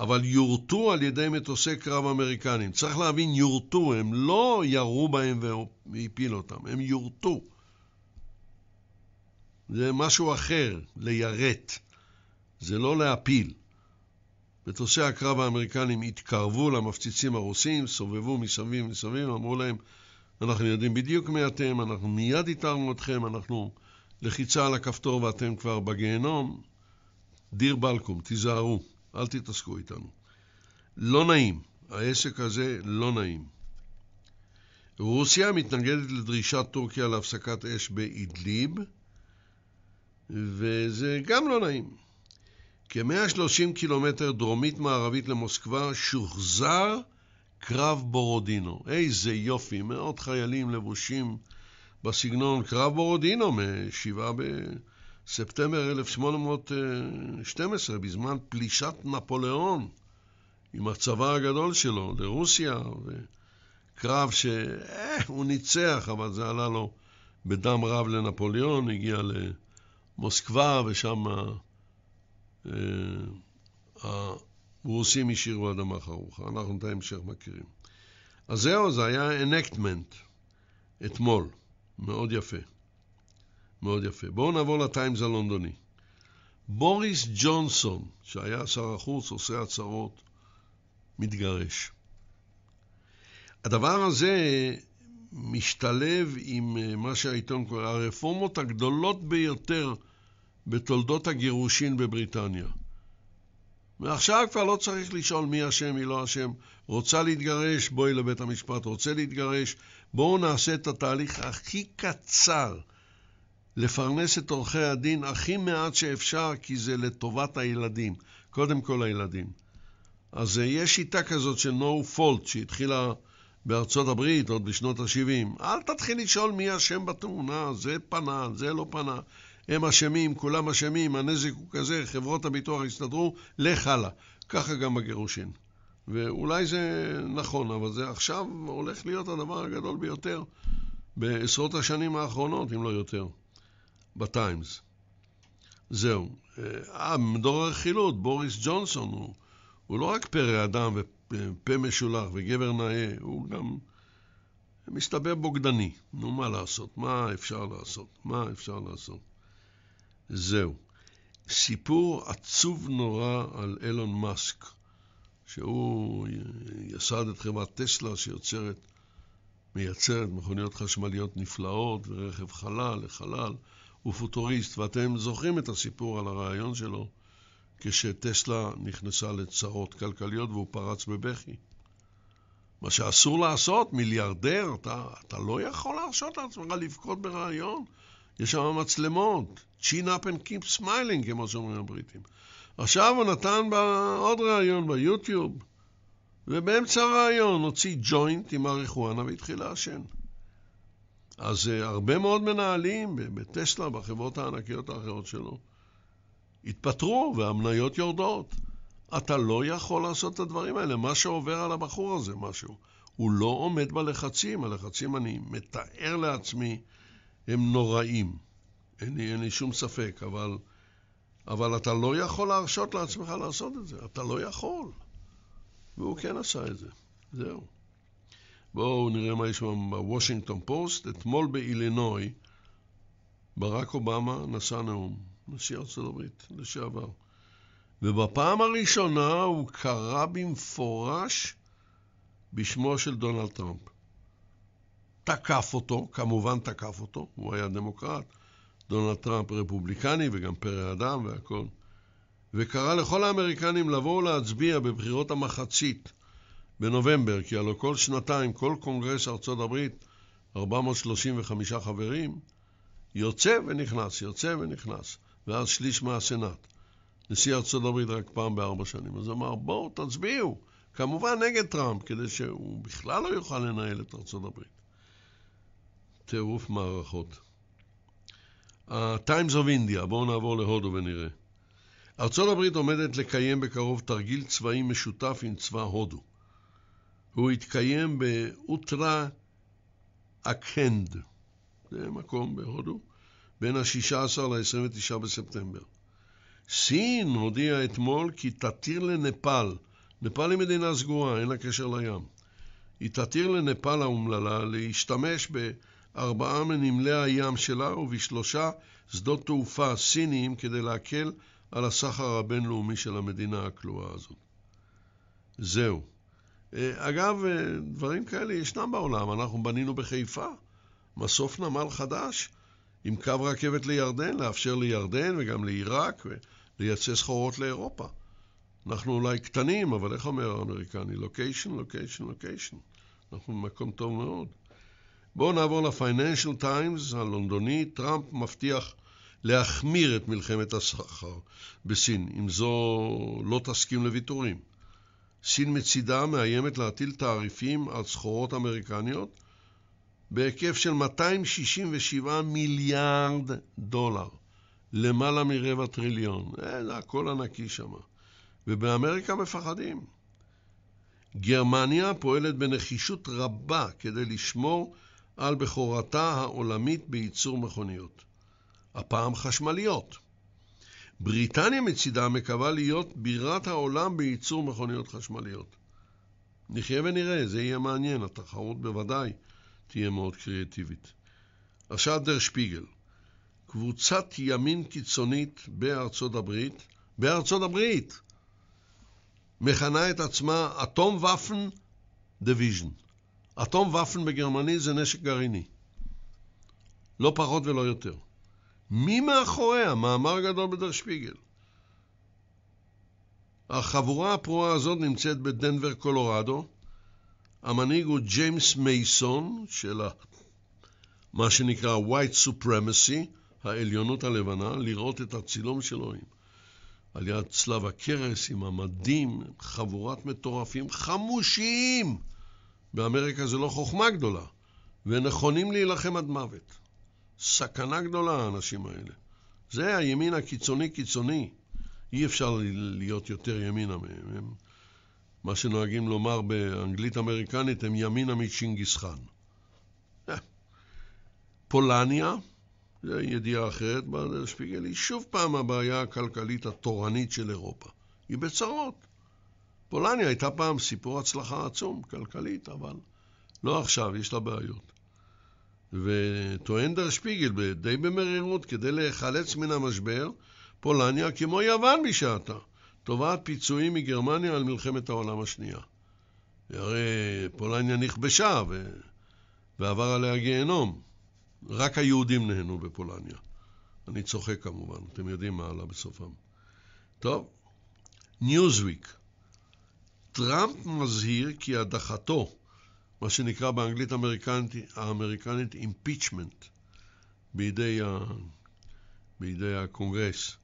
אבל יורטו על ידי מטוסי קרב אמריקנים. צריך להבין, יורטו, הם לא ירו בהם והפיל אותם, הם יורטו. זה משהו אחר, ליירט, זה לא להפיל. מטוסי הקרב האמריקנים התקרבו למפציצים הרוסים, סובבו מסביב מסביב, אמרו להם, אנחנו יודעים בדיוק מי אתם, אנחנו מיד איתרנו אתכם, אנחנו לחיצה על הכפתור ואתם כבר בגיהנום. דיר בלקום, תיזהרו. אל תתעסקו איתנו. לא נעים, העסק הזה לא נעים. רוסיה מתנגדת לדרישת טורקיה להפסקת אש באידליב, וזה גם לא נעים. כ-130 קילומטר דרומית-מערבית למוסקבה שוחזר קרב בורודינו. איזה יופי, מאות חיילים לבושים בסגנון קרב בורודינו מ-7 בספטמבר 1812, בזמן פלישת נפוליאון עם הצבא הגדול שלו לרוסיה, וקרב שהוא ניצח, אבל זה עלה לו בדם רב לנפוליאון, הגיע למוסקבה, ושם אה, הרוסים השאירו אדמה חרוכה. אנחנו את ההמשך מכירים. אז זהו, זה היה enactment אתמול. מאוד יפה. מאוד יפה. בואו נעבור לטיימס הלונדוני. בוריס ג'ונסון, שהיה שר החוץ, עושה הצהרות, מתגרש. הדבר הזה משתלב עם אה, מה שהעיתון קורא הרפורמות הגדולות ביותר בתולדות הגירושין בבריטניה. ועכשיו כבר לא צריך לשאול מי אשם, מי לא אשם. רוצה להתגרש, בואי לבית המשפט. רוצה להתגרש, בואו נעשה את התהליך הכי קצר. לפרנס את עורכי הדין הכי מעט שאפשר, כי זה לטובת הילדים. קודם כל הילדים. אז אה, יש שיטה כזאת של no fault, שהתחילה בארצות הברית עוד בשנות ה-70. אל תתחיל לשאול מי אשם בתאונה, זה פנה, זה לא פנה. הם אשמים, כולם אשמים, הנזק הוא כזה, חברות הביטוח הסתדרו, לך הלאה. ככה גם בגירושין. ואולי זה נכון, אבל זה עכשיו הולך להיות הדבר הגדול ביותר בעשרות השנים האחרונות, אם לא יותר, בטיימס. זהו. אה, מדור הרכילות, בוריס ג'ונסון, הוא, הוא לא רק פרא אדם ופה משולח וגבר נאה, הוא גם מסתבר בוגדני. נו, מה לעשות? מה אפשר לעשות? מה אפשר לעשות? זהו. סיפור עצוב נורא על אילון מאסק, שהוא יסד את חברת טסלה שיוצרת, מייצרת מכוניות חשמליות נפלאות ורכב חלל לחלל, הוא פוטוריסט, ואתם זוכרים את הסיפור על הרעיון שלו כשטסלה נכנסה לצרות כלכליות והוא פרץ בבכי. מה שאסור לעשות, מיליארדר, אתה, אתה לא יכול להרשות לעצמך לבכות ברעיון. יש שם מצלמות, chin up and keep smiling, כמו שאומרים הבריטים. עכשיו הוא נתן עוד ראיון ביוטיוב, ובאמצע הראיון הוציא ג'וינט עם אריחואנה והתחיל לעשן. אז uh, הרבה מאוד מנהלים בטסלה, בחברות הענקיות האחרות שלו, התפטרו והמניות יורדות. אתה לא יכול לעשות את הדברים האלה. מה שעובר על הבחור הזה, משהו. הוא לא עומד בלחצים. הלחצים, אני מתאר לעצמי, הם נוראים. אין לי, אין לי שום ספק, אבל, אבל אתה לא יכול להרשות לעצמך לעשות את זה. אתה לא יכול. והוא כן עשה את זה. זהו. בואו נראה מה יש שם בוושינגטון פוסט. אתמול באילינוי, ברק אובמה נשא נאום, נשיא ארצות הברית לשעבר. ובפעם הראשונה הוא קרא במפורש בשמו של דונלד טראמפ. תקף אותו, כמובן תקף אותו, הוא היה דמוקרט, דונלד טראמפ רפובליקני וגם פרא אדם והכל, וקרא לכל האמריקנים לבוא להצביע בבחירות המחצית בנובמבר, כי הלוא כל שנתיים, כל קונגרס ארצות הברית, 435 חברים, יוצא ונכנס, יוצא ונכנס, ואז שליש מהסנאט. נשיא ארצות הברית רק פעם בארבע שנים. אז אמר, בואו תצביעו, כמובן נגד טראמפ, כדי שהוא בכלל לא יוכל לנהל את ארצות הברית. טירוף מערכות. ה-Times of India, בואו נעבור להודו ונראה. ארצות הברית עומדת לקיים בקרוב תרגיל צבאי משותף עם צבא הודו. הוא יתקיים באוטרה אקנד, זה מקום בהודו, בין ה-16 ל-29 בספטמבר. סין הודיעה אתמול כי תתיר לנפאל, נפאל היא מדינה סגורה, אין לה קשר לים, היא תתיר לנפאל האומללה להשתמש בארבעה מנמלי הים שלה ובשלושה שדות תעופה סיניים כדי להקל על הסחר הבינלאומי של המדינה הכלואה הזאת. זהו. אה, אגב, אה, דברים כאלה ישנם בעולם. אנחנו בנינו בחיפה מסוף נמל חדש עם קו רכבת לירדן, לאפשר לירדן וגם לעיראק לייצא סחורות לאירופה. אנחנו אולי קטנים, אבל איך אומר האמריקני? לוקיישן, לוקיישן, לוקיישן. אנחנו במקום טוב מאוד. בואו נעבור ל-Financial Times הלונדוני. טראמפ מבטיח להחמיר את מלחמת הסחר בסין, אם זו לא תסכים לוויתורים. סין מצידה מאיימת להטיל תעריפים על סחורות אמריקניות בהיקף של 267 מיליארד דולר, למעלה מרבע טריליון. אה, זה הכל ענקי שם. ובאמריקה מפחדים. גרמניה פועלת בנחישות רבה כדי לשמור על בכורתה העולמית בייצור מכוניות. הפעם חשמליות. בריטניה מצידה מקווה להיות בירת העולם בייצור מכוניות חשמליות. נחיה ונראה, זה יהיה מעניין, התחרות בוודאי תהיה מאוד קריאטיבית. עכשיו דר שפיגל, קבוצת ימין קיצונית בארצות הברית, בארצות הברית, מכנה את עצמה Atomwaffen Division. Atomwaffen בגרמני זה נשק גרעיני. לא פחות ולא יותר. מי מאחוריה? מאמר גדול בדר שפיגל. החבורה הפרועה הזאת נמצאת בדנבר, קולורדו. המנהיג הוא ג'יימס מייסון, של מה שנקרא White Supremacy, העליונות הלבנה, לראות את הצילום שלו עם, על יד צלב הקרס, עם המדים, חבורת מטורפים חמושים. באמריקה זה לא חוכמה גדולה, ונכונים להילחם עד מוות. סכנה גדולה, האנשים האלה. זה הימין הקיצוני-קיצוני. אי אפשר להיות יותר ימינה מהם. הם, מה שנוהגים לומר באנגלית אמריקנית, הם ימינה מצ'ינגיס חאן. אה. פולניה, זו ידיעה אחרת בשפיגל, היא שוב פעם הבעיה הכלכלית התורנית של אירופה. היא בצרות. פולניה הייתה פעם סיפור הצלחה עצום, כלכלית, אבל לא עכשיו, יש לה בעיות. וטוען דר שפיגל די במרירות כדי להיחלץ מן המשבר, פולניה, כמו יוון בשעתה, תובעת פיצויים מגרמניה על מלחמת העולם השנייה. הרי פולניה נכבשה ו... ועבר עליה גיהנום. רק היהודים נהנו בפולניה. אני צוחק כמובן, אתם יודעים מה עלה בסופם. טוב, ניוזוויק. טראמפ מזהיר כי הדחתו מה שנקרא באנגלית האמריקנית, האמריקנית impeachment בידי, ה, בידי הקונגרס,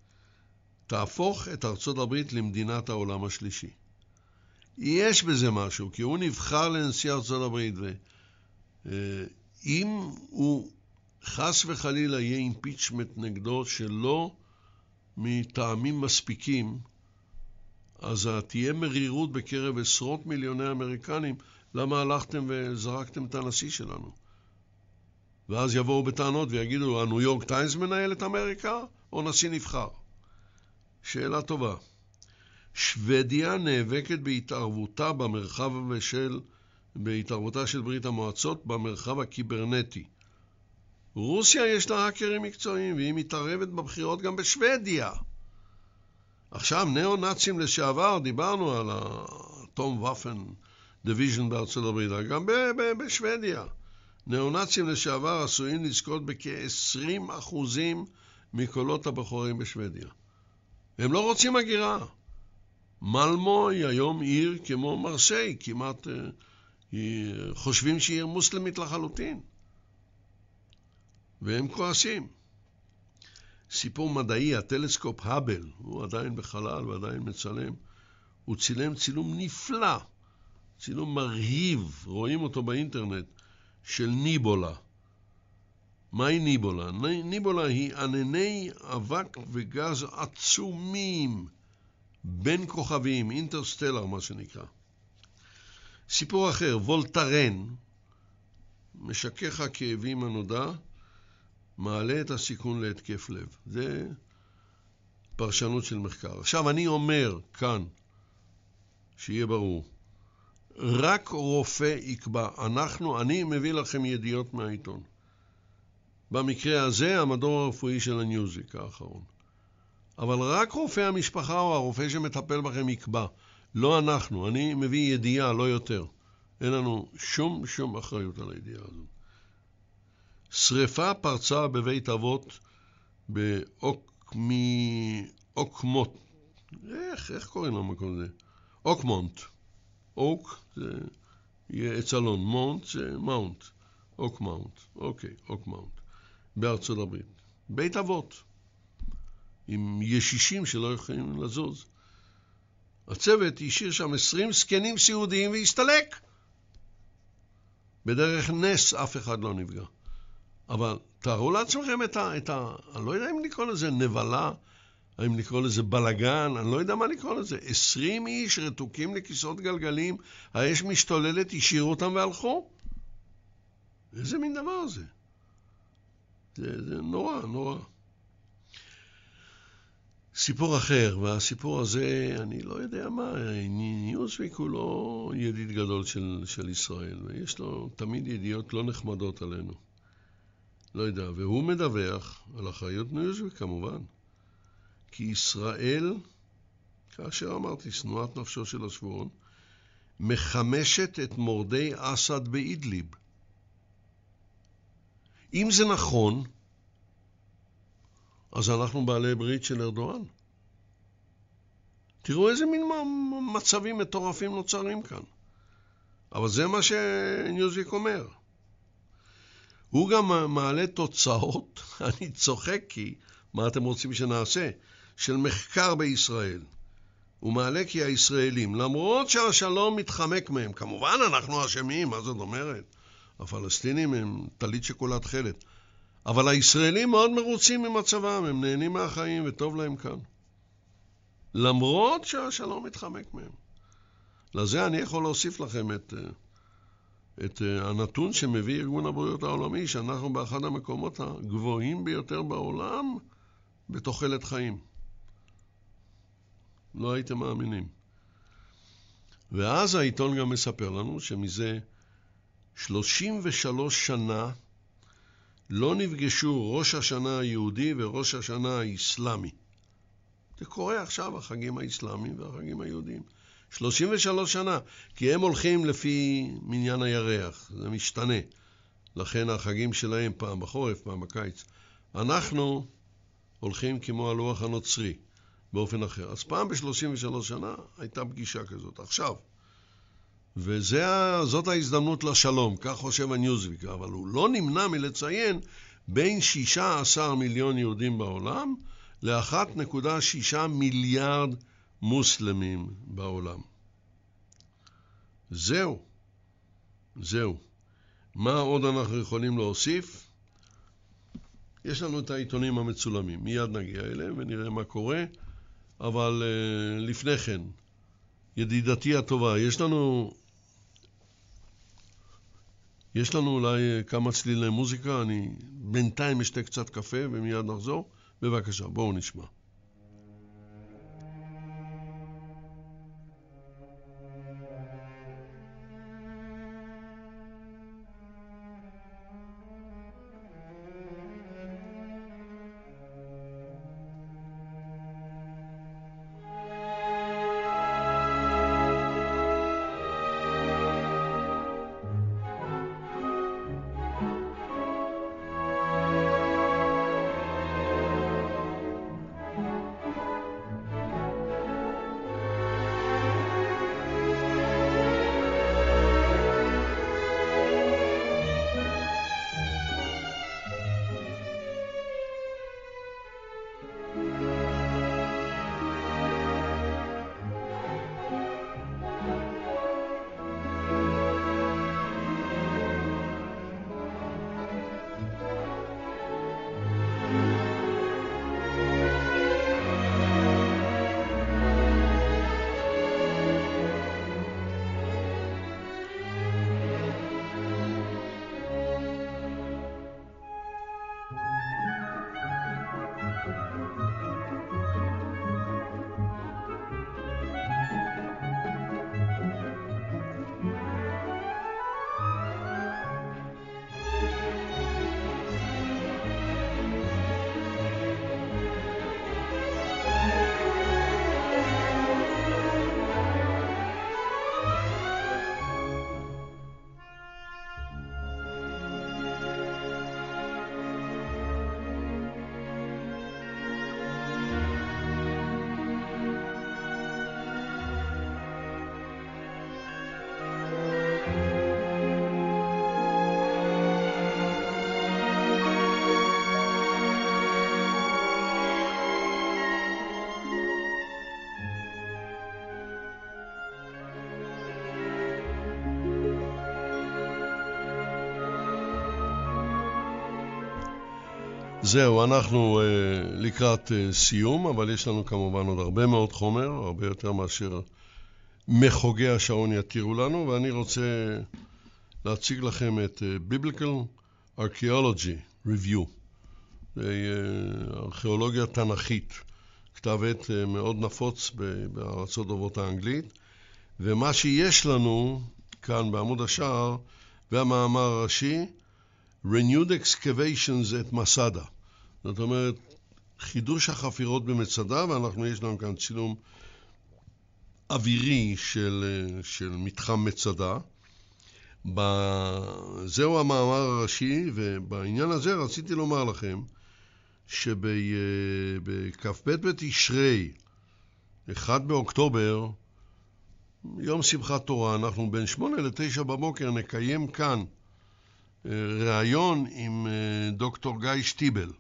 תהפוך את ארצות הברית למדינת העולם השלישי. יש בזה משהו, כי הוא נבחר לנשיא ארצות הברית, ואם אה, הוא חס וחלילה יהיה impeachment נגדו שלא מטעמים מספיקים, אז תהיה מרירות בקרב עשרות מיליוני אמריקנים למה הלכתם וזרקתם את הנשיא שלנו? ואז יבואו בטענות ויגידו, הניו יורק טיימס מנהל את אמריקה או נשיא נבחר? שאלה טובה. שוודיה נאבקת בהתערבותה במרחב ושל, בהתערבותה של ברית המועצות במרחב הקיברנטי. רוסיה יש לה האקרים מקצועיים והיא מתערבת בבחירות גם בשוודיה. עכשיו, ניאו-נאצים לשעבר, דיברנו על Atomwaffen Division בארצות הברית, גם בשוודיה. ניאו-נאצים לשעבר עשויים לזכות בכ-20% מקולות הבוחרים בשוודיה. הם לא רוצים הגירה. מלמו היא היום עיר כמו מרסיי, כמעט אה, חושבים שהיא עיר מוסלמית לחלוטין. והם כועסים. סיפור מדעי, הטלסקופ האבל, הוא עדיין בחלל ועדיין מצלם, הוא צילם צילום נפלא צילום מרהיב, רואים אותו באינטרנט, של ניבולה. מהי ניבולה? ניבולה היא ענני אבק וגז עצומים בין כוכבים, אינטרסטלר מה שנקרא. סיפור אחר, וולטרן, משכך הכאבים הנודע, מעלה את הסיכון להתקף לב. זה פרשנות של מחקר. עכשיו אני אומר כאן, שיהיה ברור, רק רופא יקבע. אנחנו, אני מביא לכם ידיעות מהעיתון. במקרה הזה, המדור הרפואי של הניוזיק האחרון. אבל רק רופא המשפחה או הרופא שמטפל בכם יקבע. לא אנחנו, אני מביא ידיעה, לא יותר. אין לנו שום שום אחריות על הידיעה הזאת. שריפה פרצה בבית אבות באוקמונט. איך, איך קוראים למקום הזה? אוקמונט. oak זה יהיה עץ אלון, מונט זה mount, אוק מאונט, אוקיי, אוק מאונט, בארצות הברית. בית אבות, עם ישישים שלא יכולים לזוז. הצוות השאיר שם 20 זקנים סיעודיים והסתלק. בדרך נס אף אחד לא נפגע. אבל תארו לעצמכם את ה... את ה אני לא יודע אם לקרוא לזה נבלה, האם לקרוא לזה בלגן, אני לא יודע מה לקרוא לזה. 20 איש רתוקים לכיסאות גלגלים, האש משתוללת, השאירו אותם והלכו. איזה מין דבר זה? זה, זה נורא, נורא. סיפור אחר, והסיפור הזה, אני לא יודע מה, ניוזוויק הוא לא ידיד גדול של, של ישראל, ויש לו תמיד ידיעות לא נחמדות עלינו. לא יודע, והוא מדווח על אחריות ניוזוויק כמובן. כי ישראל, כאשר אמרתי, שנואת נפשו של השבועון, מחמשת את מורדי אסד באידליב. אם זה נכון, אז אנחנו בעלי ברית של ארדואן. תראו איזה מין מצבים מטורפים נוצרים כאן. אבל זה מה שניוזיק אומר. הוא גם מעלה תוצאות, אני צוחק כי מה אתם רוצים שנעשה? של מחקר בישראל. הוא מעלה כי הישראלים, למרות שהשלום מתחמק מהם, כמובן אנחנו אשמים, מה זאת אומרת? הפלסטינים הם טלית שכולה תכלת. אבל הישראלים מאוד מרוצים ממצבם, הם נהנים מהחיים וטוב להם כאן. למרות שהשלום מתחמק מהם. לזה אני יכול להוסיף לכם את, את הנתון שמביא ארגון הבריאות העולמי, שאנחנו באחד המקומות הגבוהים ביותר בעולם בתוחלת חיים. לא הייתם מאמינים. ואז העיתון גם מספר לנו שמזה 33 שנה לא נפגשו ראש השנה היהודי וראש השנה האסלאמי. זה קורה עכשיו, החגים האסלאמיים והחגים היהודיים. 33 שנה, כי הם הולכים לפי מניין הירח, זה משתנה. לכן החגים שלהם פעם בחורף, פעם בקיץ. אנחנו הולכים כמו הלוח הנוצרי, באופן אחר. אז פעם ב-33 שנה הייתה פגישה כזאת. עכשיו, וזאת ההזדמנות לשלום, כך חושב הניוזוויק, אבל הוא לא נמנע מלציין בין 16 מיליון יהודים בעולם ל-1.6 מיליארד מוסלמים בעולם. זהו, זהו. מה עוד אנחנו יכולים להוסיף? יש לנו את העיתונים המצולמים, מיד נגיע אליהם ונראה מה קורה, אבל uh, לפני כן, ידידתי הטובה, יש לנו יש לנו אולי אה, כמה צלילי מוזיקה, אני בינתיים אשתה קצת קפה ומיד נחזור. בבקשה, בואו נשמע. זהו, אנחנו uh, לקראת uh, סיום, אבל יש לנו כמובן עוד הרבה מאוד חומר, הרבה יותר מאשר מחוגי השעון יתירו לנו, ואני רוצה להציג לכם את uh, Biblical Archaeology Review, uh, ארכיאולוגיה תנכית, כתב עת uh, מאוד נפוץ בארצות דוברות האנגלית, ומה שיש לנו כאן בעמוד השער, והמאמר הראשי, Renewed Excavations את מסדה. זאת אומרת, חידוש החפירות במצדה, ואנחנו, יש לנו כאן צילום אווירי של, של מתחם מצדה. זהו המאמר הראשי, ובעניין הזה רציתי לומר לכם שבכ"ב בתשרי, 1 באוקטובר, יום שמחת תורה, אנחנו בין 8 ל-9 בבוקר נקיים כאן אה, ראיון עם אה, דוקטור גיא שטיבל.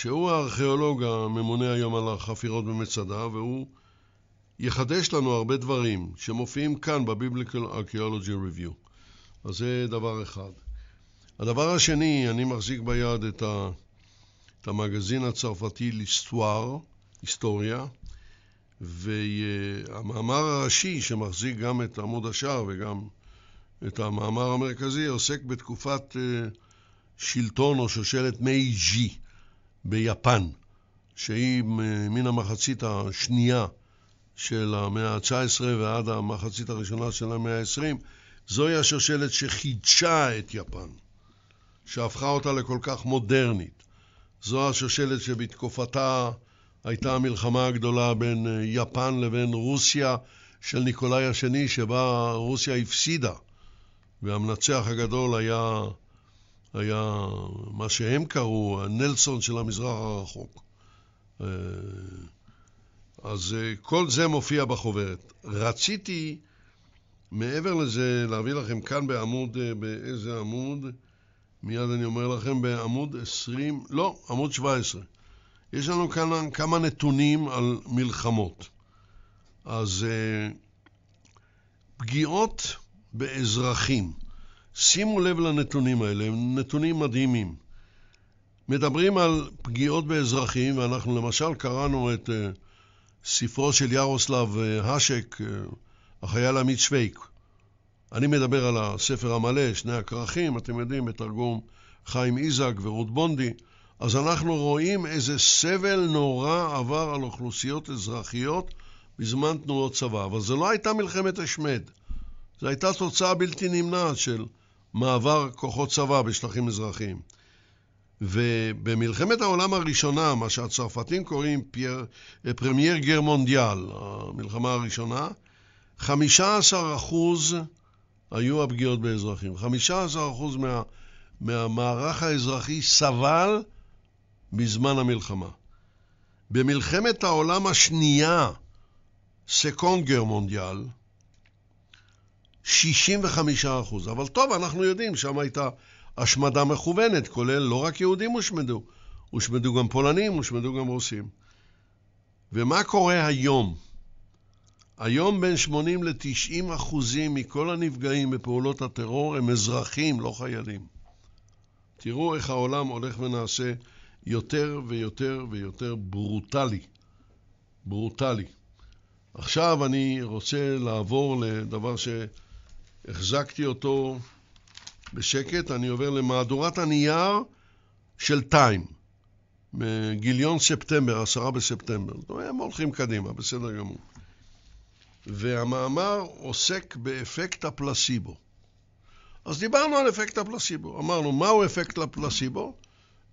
שהוא הארכיאולוג הממונה היום על החפירות במצדה, והוא יחדש לנו הרבה דברים שמופיעים כאן ב-Biblical Archaeology Review. אז זה דבר אחד. הדבר השני, אני מחזיק ביד את, ה, את המגזין הצרפתי ליסטואר, היסטוריה, והמאמר הראשי שמחזיק גם את עמוד השער וגם את המאמר המרכזי עוסק בתקופת אה, שלטון או שושלת מייג'י. ביפן, שהיא מן המחצית השנייה של המאה ה-19 ועד המחצית הראשונה של המאה ה-20, זוהי השושלת שחידשה את יפן, שהפכה אותה לכל כך מודרנית. זו השושלת שבתקופתה הייתה המלחמה הגדולה בין יפן לבין רוסיה של ניקולאי השני, שבה רוסיה הפסידה, והמנצח הגדול היה היה מה שהם קראו הנלסון של המזרח הרחוק. אה, אז אה, כל זה מופיע בחוברת. רציתי, מעבר לזה, להביא לכם כאן בעמוד, אה, באיזה עמוד? מיד אני אומר לכם, בעמוד 20, לא, עמוד 17. יש לנו כאן כמה נתונים על מלחמות. אז פגיעות באזרחים. שימו לב לנתונים האלה, הם נתונים מדהימים. מדברים על פגיעות באזרחים, ואנחנו למשל קראנו את uh, ספרו של ירוסלב uh, השק, uh, החייל עמית שווייק. אני מדבר על הספר המלא, שני הכרכים, אתם יודעים, בתרגום חיים איזק ורות בונדי. אז אנחנו רואים איזה סבל נורא עבר על אוכלוסיות אזרחיות בזמן תנועות צבא. אבל זו לא הייתה מלחמת השמד. זו הייתה תוצאה בלתי נמנעת של מעבר כוחות צבא בשטחים אזרחיים. ובמלחמת העולם הראשונה, מה שהצרפתים קוראים פייר, פרמייר גר מונדיאל, המלחמה הראשונה, 15 אחוז היו הפגיעות באזרחים. 15 אחוז מה, מהמערך האזרחי סבל בזמן המלחמה. במלחמת העולם השנייה, סקונד גר מונדיאל, 65 אחוז. אבל טוב, אנחנו יודעים, שם הייתה השמדה מכוונת, כולל לא רק יהודים הושמדו, הושמדו גם פולנים, הושמדו גם רוסים. ומה קורה היום? היום בין 80 ל-90 אחוזים מכל הנפגעים בפעולות הטרור הם אזרחים, לא חיילים. תראו איך העולם הולך ונעשה יותר ויותר ויותר ברוטלי. ברוטלי. עכשיו אני רוצה לעבור לדבר ש... החזקתי אותו בשקט, אני עובר למהדורת הנייר של טיים, מגיליון ספטמבר, עשרה בספטמבר. הם הולכים קדימה, בסדר גמור. והמאמר עוסק באפקט הפלסיבו. אז דיברנו על אפקט הפלסיבו. אמרנו, מהו אפקט הפלסיבו?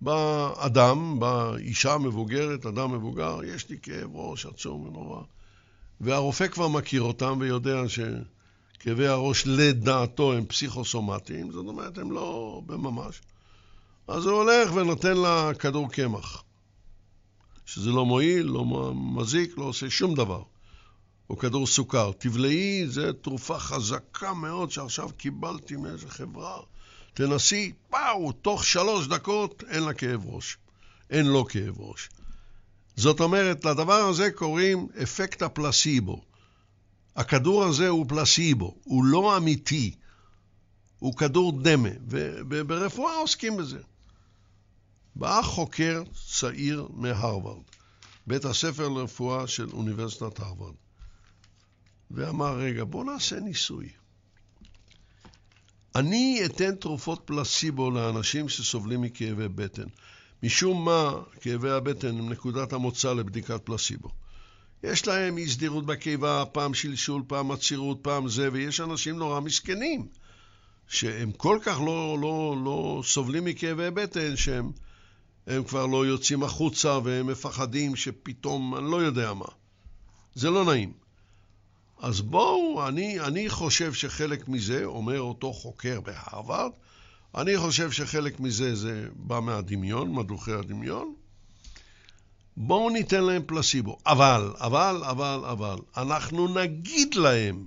בא אדם, בא אישה מבוגרת, אדם מבוגר, יש לי כאב ראש עצום ונורא. והרופא כבר מכיר אותם ויודע ש... כאבי הראש לדעתו הם פסיכוסומטיים, זאת אומרת, הם לא בממש. אז הוא הולך ונותן לה כדור קמח, שזה לא מועיל, לא מזיק, לא עושה שום דבר. או כדור סוכר. תבלעי זה תרופה חזקה מאוד שעכשיו קיבלתי מאיזה חברה. תנסי, פאו, תוך שלוש דקות אין לה כאב ראש. אין לו כאב ראש. זאת אומרת, לדבר הזה קוראים אפקט הפלסיבו. הכדור הזה הוא פלסיבו, הוא לא אמיתי, הוא כדור דמה, וברפואה עוסקים בזה. בא חוקר צעיר מהרווארד, בית הספר לרפואה של אוניברסיטת הרווארד, ואמר, רגע, בוא נעשה ניסוי. אני אתן תרופות פלסיבו לאנשים שסובלים מכאבי בטן. משום מה, כאבי הבטן הם נקודת המוצא לבדיקת פלסיבו. יש להם אי סדירות בקיבה, פעם שלשול, פעם עצירות, פעם זה, ויש אנשים נורא מסכנים, שהם כל כך לא, לא, לא סובלים מכאבי בטן, שהם הם כבר לא יוצאים החוצה והם מפחדים שפתאום, אני לא יודע מה. זה לא נעים. אז בואו, אני, אני חושב שחלק מזה, אומר אותו חוקר בהרווארד, אני חושב שחלק מזה זה בא מהדמיון, מדוכי הדמיון. בואו ניתן להם פלסיבו. אבל, אבל, אבל, אבל, אנחנו נגיד להם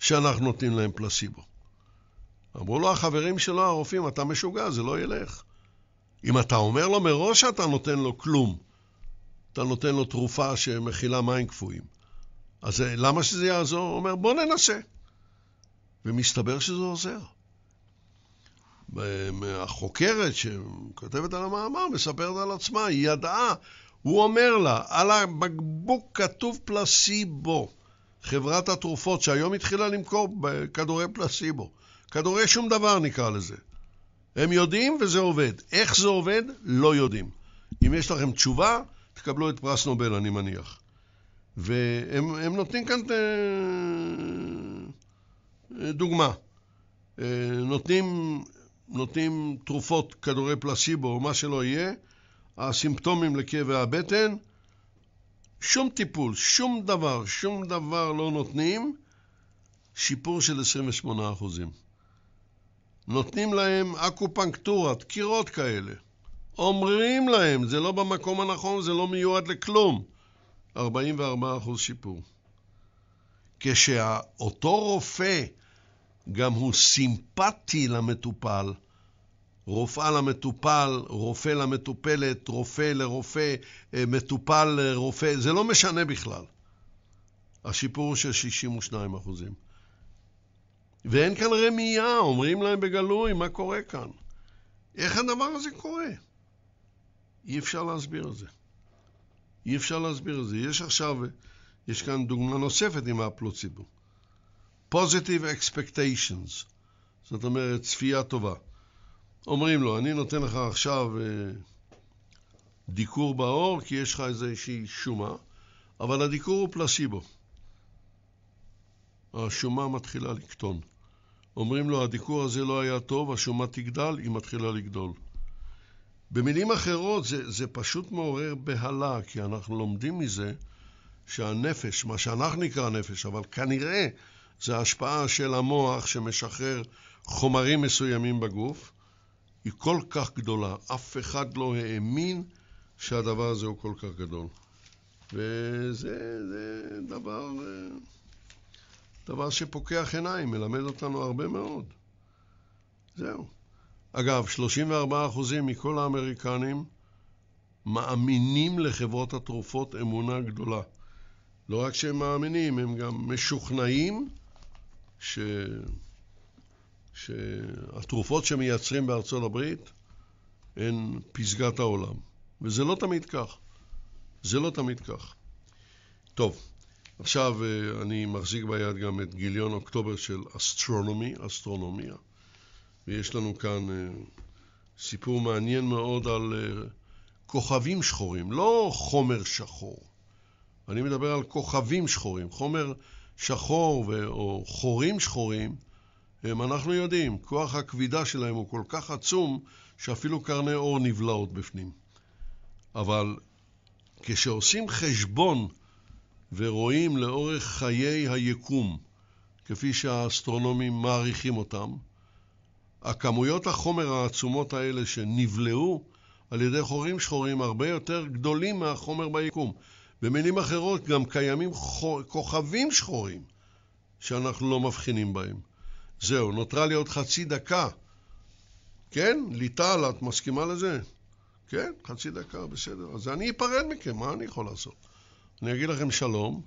שאנחנו נותנים להם פלסיבו. אמרו לו החברים שלו, הרופאים, אתה משוגע, זה לא ילך. אם אתה אומר לו מראש שאתה נותן לו כלום, אתה נותן לו תרופה שמכילה מים קפואים, אז למה שזה יעזור? הוא אומר, בוא ננסה. ומסתבר שזה עוזר. החוקרת שכותבת על המאמר מספרת על עצמה, היא ידעה, הוא אומר לה, על הבקבוק כתוב פלסיבו. חברת התרופות שהיום התחילה למכור כדורי פלסיבו. כדורי שום דבר נקרא לזה. הם יודעים וזה עובד. איך זה עובד? לא יודעים. אם יש לכם תשובה, תקבלו את פרס נובל, אני מניח. והם נותנים כאן אה, דוגמה. אה, נותנים, נותנים תרופות, כדורי פלסיבו או מה שלא יהיה, הסימפטומים לכאבי הבטן, שום טיפול, שום דבר, שום דבר לא נותנים, שיפור של 28 אחוזים. נותנים להם אקופנקטורה, דקירות כאלה. אומרים להם, זה לא במקום הנכון, זה לא מיועד לכלום. 44% שיפור. כשאותו רופא גם הוא סימפטי למטופל, רופאה למטופל, רופא למטופלת, רופא לרופא, אה, מטופל לרופא, זה לא משנה בכלל. השיפור הוא של 62 אחוזים. ואין כאן רמייה, אומרים להם בגלוי מה קורה כאן. איך הדבר הזה קורה? אי אפשר להסביר את זה. אי אפשר להסביר את זה. יש עכשיו, יש כאן דוגמה נוספת עם הפלוציבו. positive expectations, זאת אומרת צפייה טובה. אומרים לו, אני נותן לך עכשיו אה, דיקור בעור כי יש לך איזושהי שומה, אבל הדיקור הוא פלסיבו. השומה מתחילה לקטון. אומרים לו, הדיקור הזה לא היה טוב, השומה תגדל, היא מתחילה לגדול. במילים אחרות, זה, זה פשוט מעורר בהלה, כי אנחנו לומדים מזה שהנפש, מה שאנחנו נקרא נפש, אבל כנראה זה השפעה של המוח שמשחרר חומרים מסוימים בגוף, היא כל כך גדולה. אף אחד לא האמין שהדבר הזה הוא כל כך גדול. וזה דבר... דבר שפוקח עיניים, מלמד אותנו הרבה מאוד. זהו. אגב, 34% מכל האמריקנים מאמינים לחברות התרופות אמונה גדולה. לא רק שהם מאמינים, הם גם משוכנעים ש... שהתרופות שמייצרים בארצות הברית הן פסגת העולם. וזה לא תמיד כך. זה לא תמיד כך. טוב, עכשיו אה, אני מחזיק ביד גם את גיליון אוקטובר של אסטרונומי, אסטרונומיה, ויש לנו כאן אה, סיפור מעניין מאוד על אה, כוכבים שחורים, לא חומר שחור. אני מדבר על כוכבים שחורים. חומר שחור ו... או חורים שחורים, הם, אנחנו יודעים, כוח הכבידה שלהם הוא כל כך עצום, שאפילו קרני אור נבלעות בפנים. אבל כשעושים חשבון ורואים לאורך חיי היקום, כפי שהאסטרונומים מעריכים אותם, הכמויות החומר העצומות האלה שנבלעו על ידי חורים שחורים הרבה יותר גדולים מהחומר ביקום. במילים אחרות, גם קיימים חור... כוכבים שחורים שאנחנו לא מבחינים בהם. זהו, נותרה לי עוד חצי דקה. כן, ליטל, את מסכימה לזה? כן, חצי דקה, בסדר. אז אני אפרד מכם, מה אני יכול לעשות? אני אגיד לכם שלום,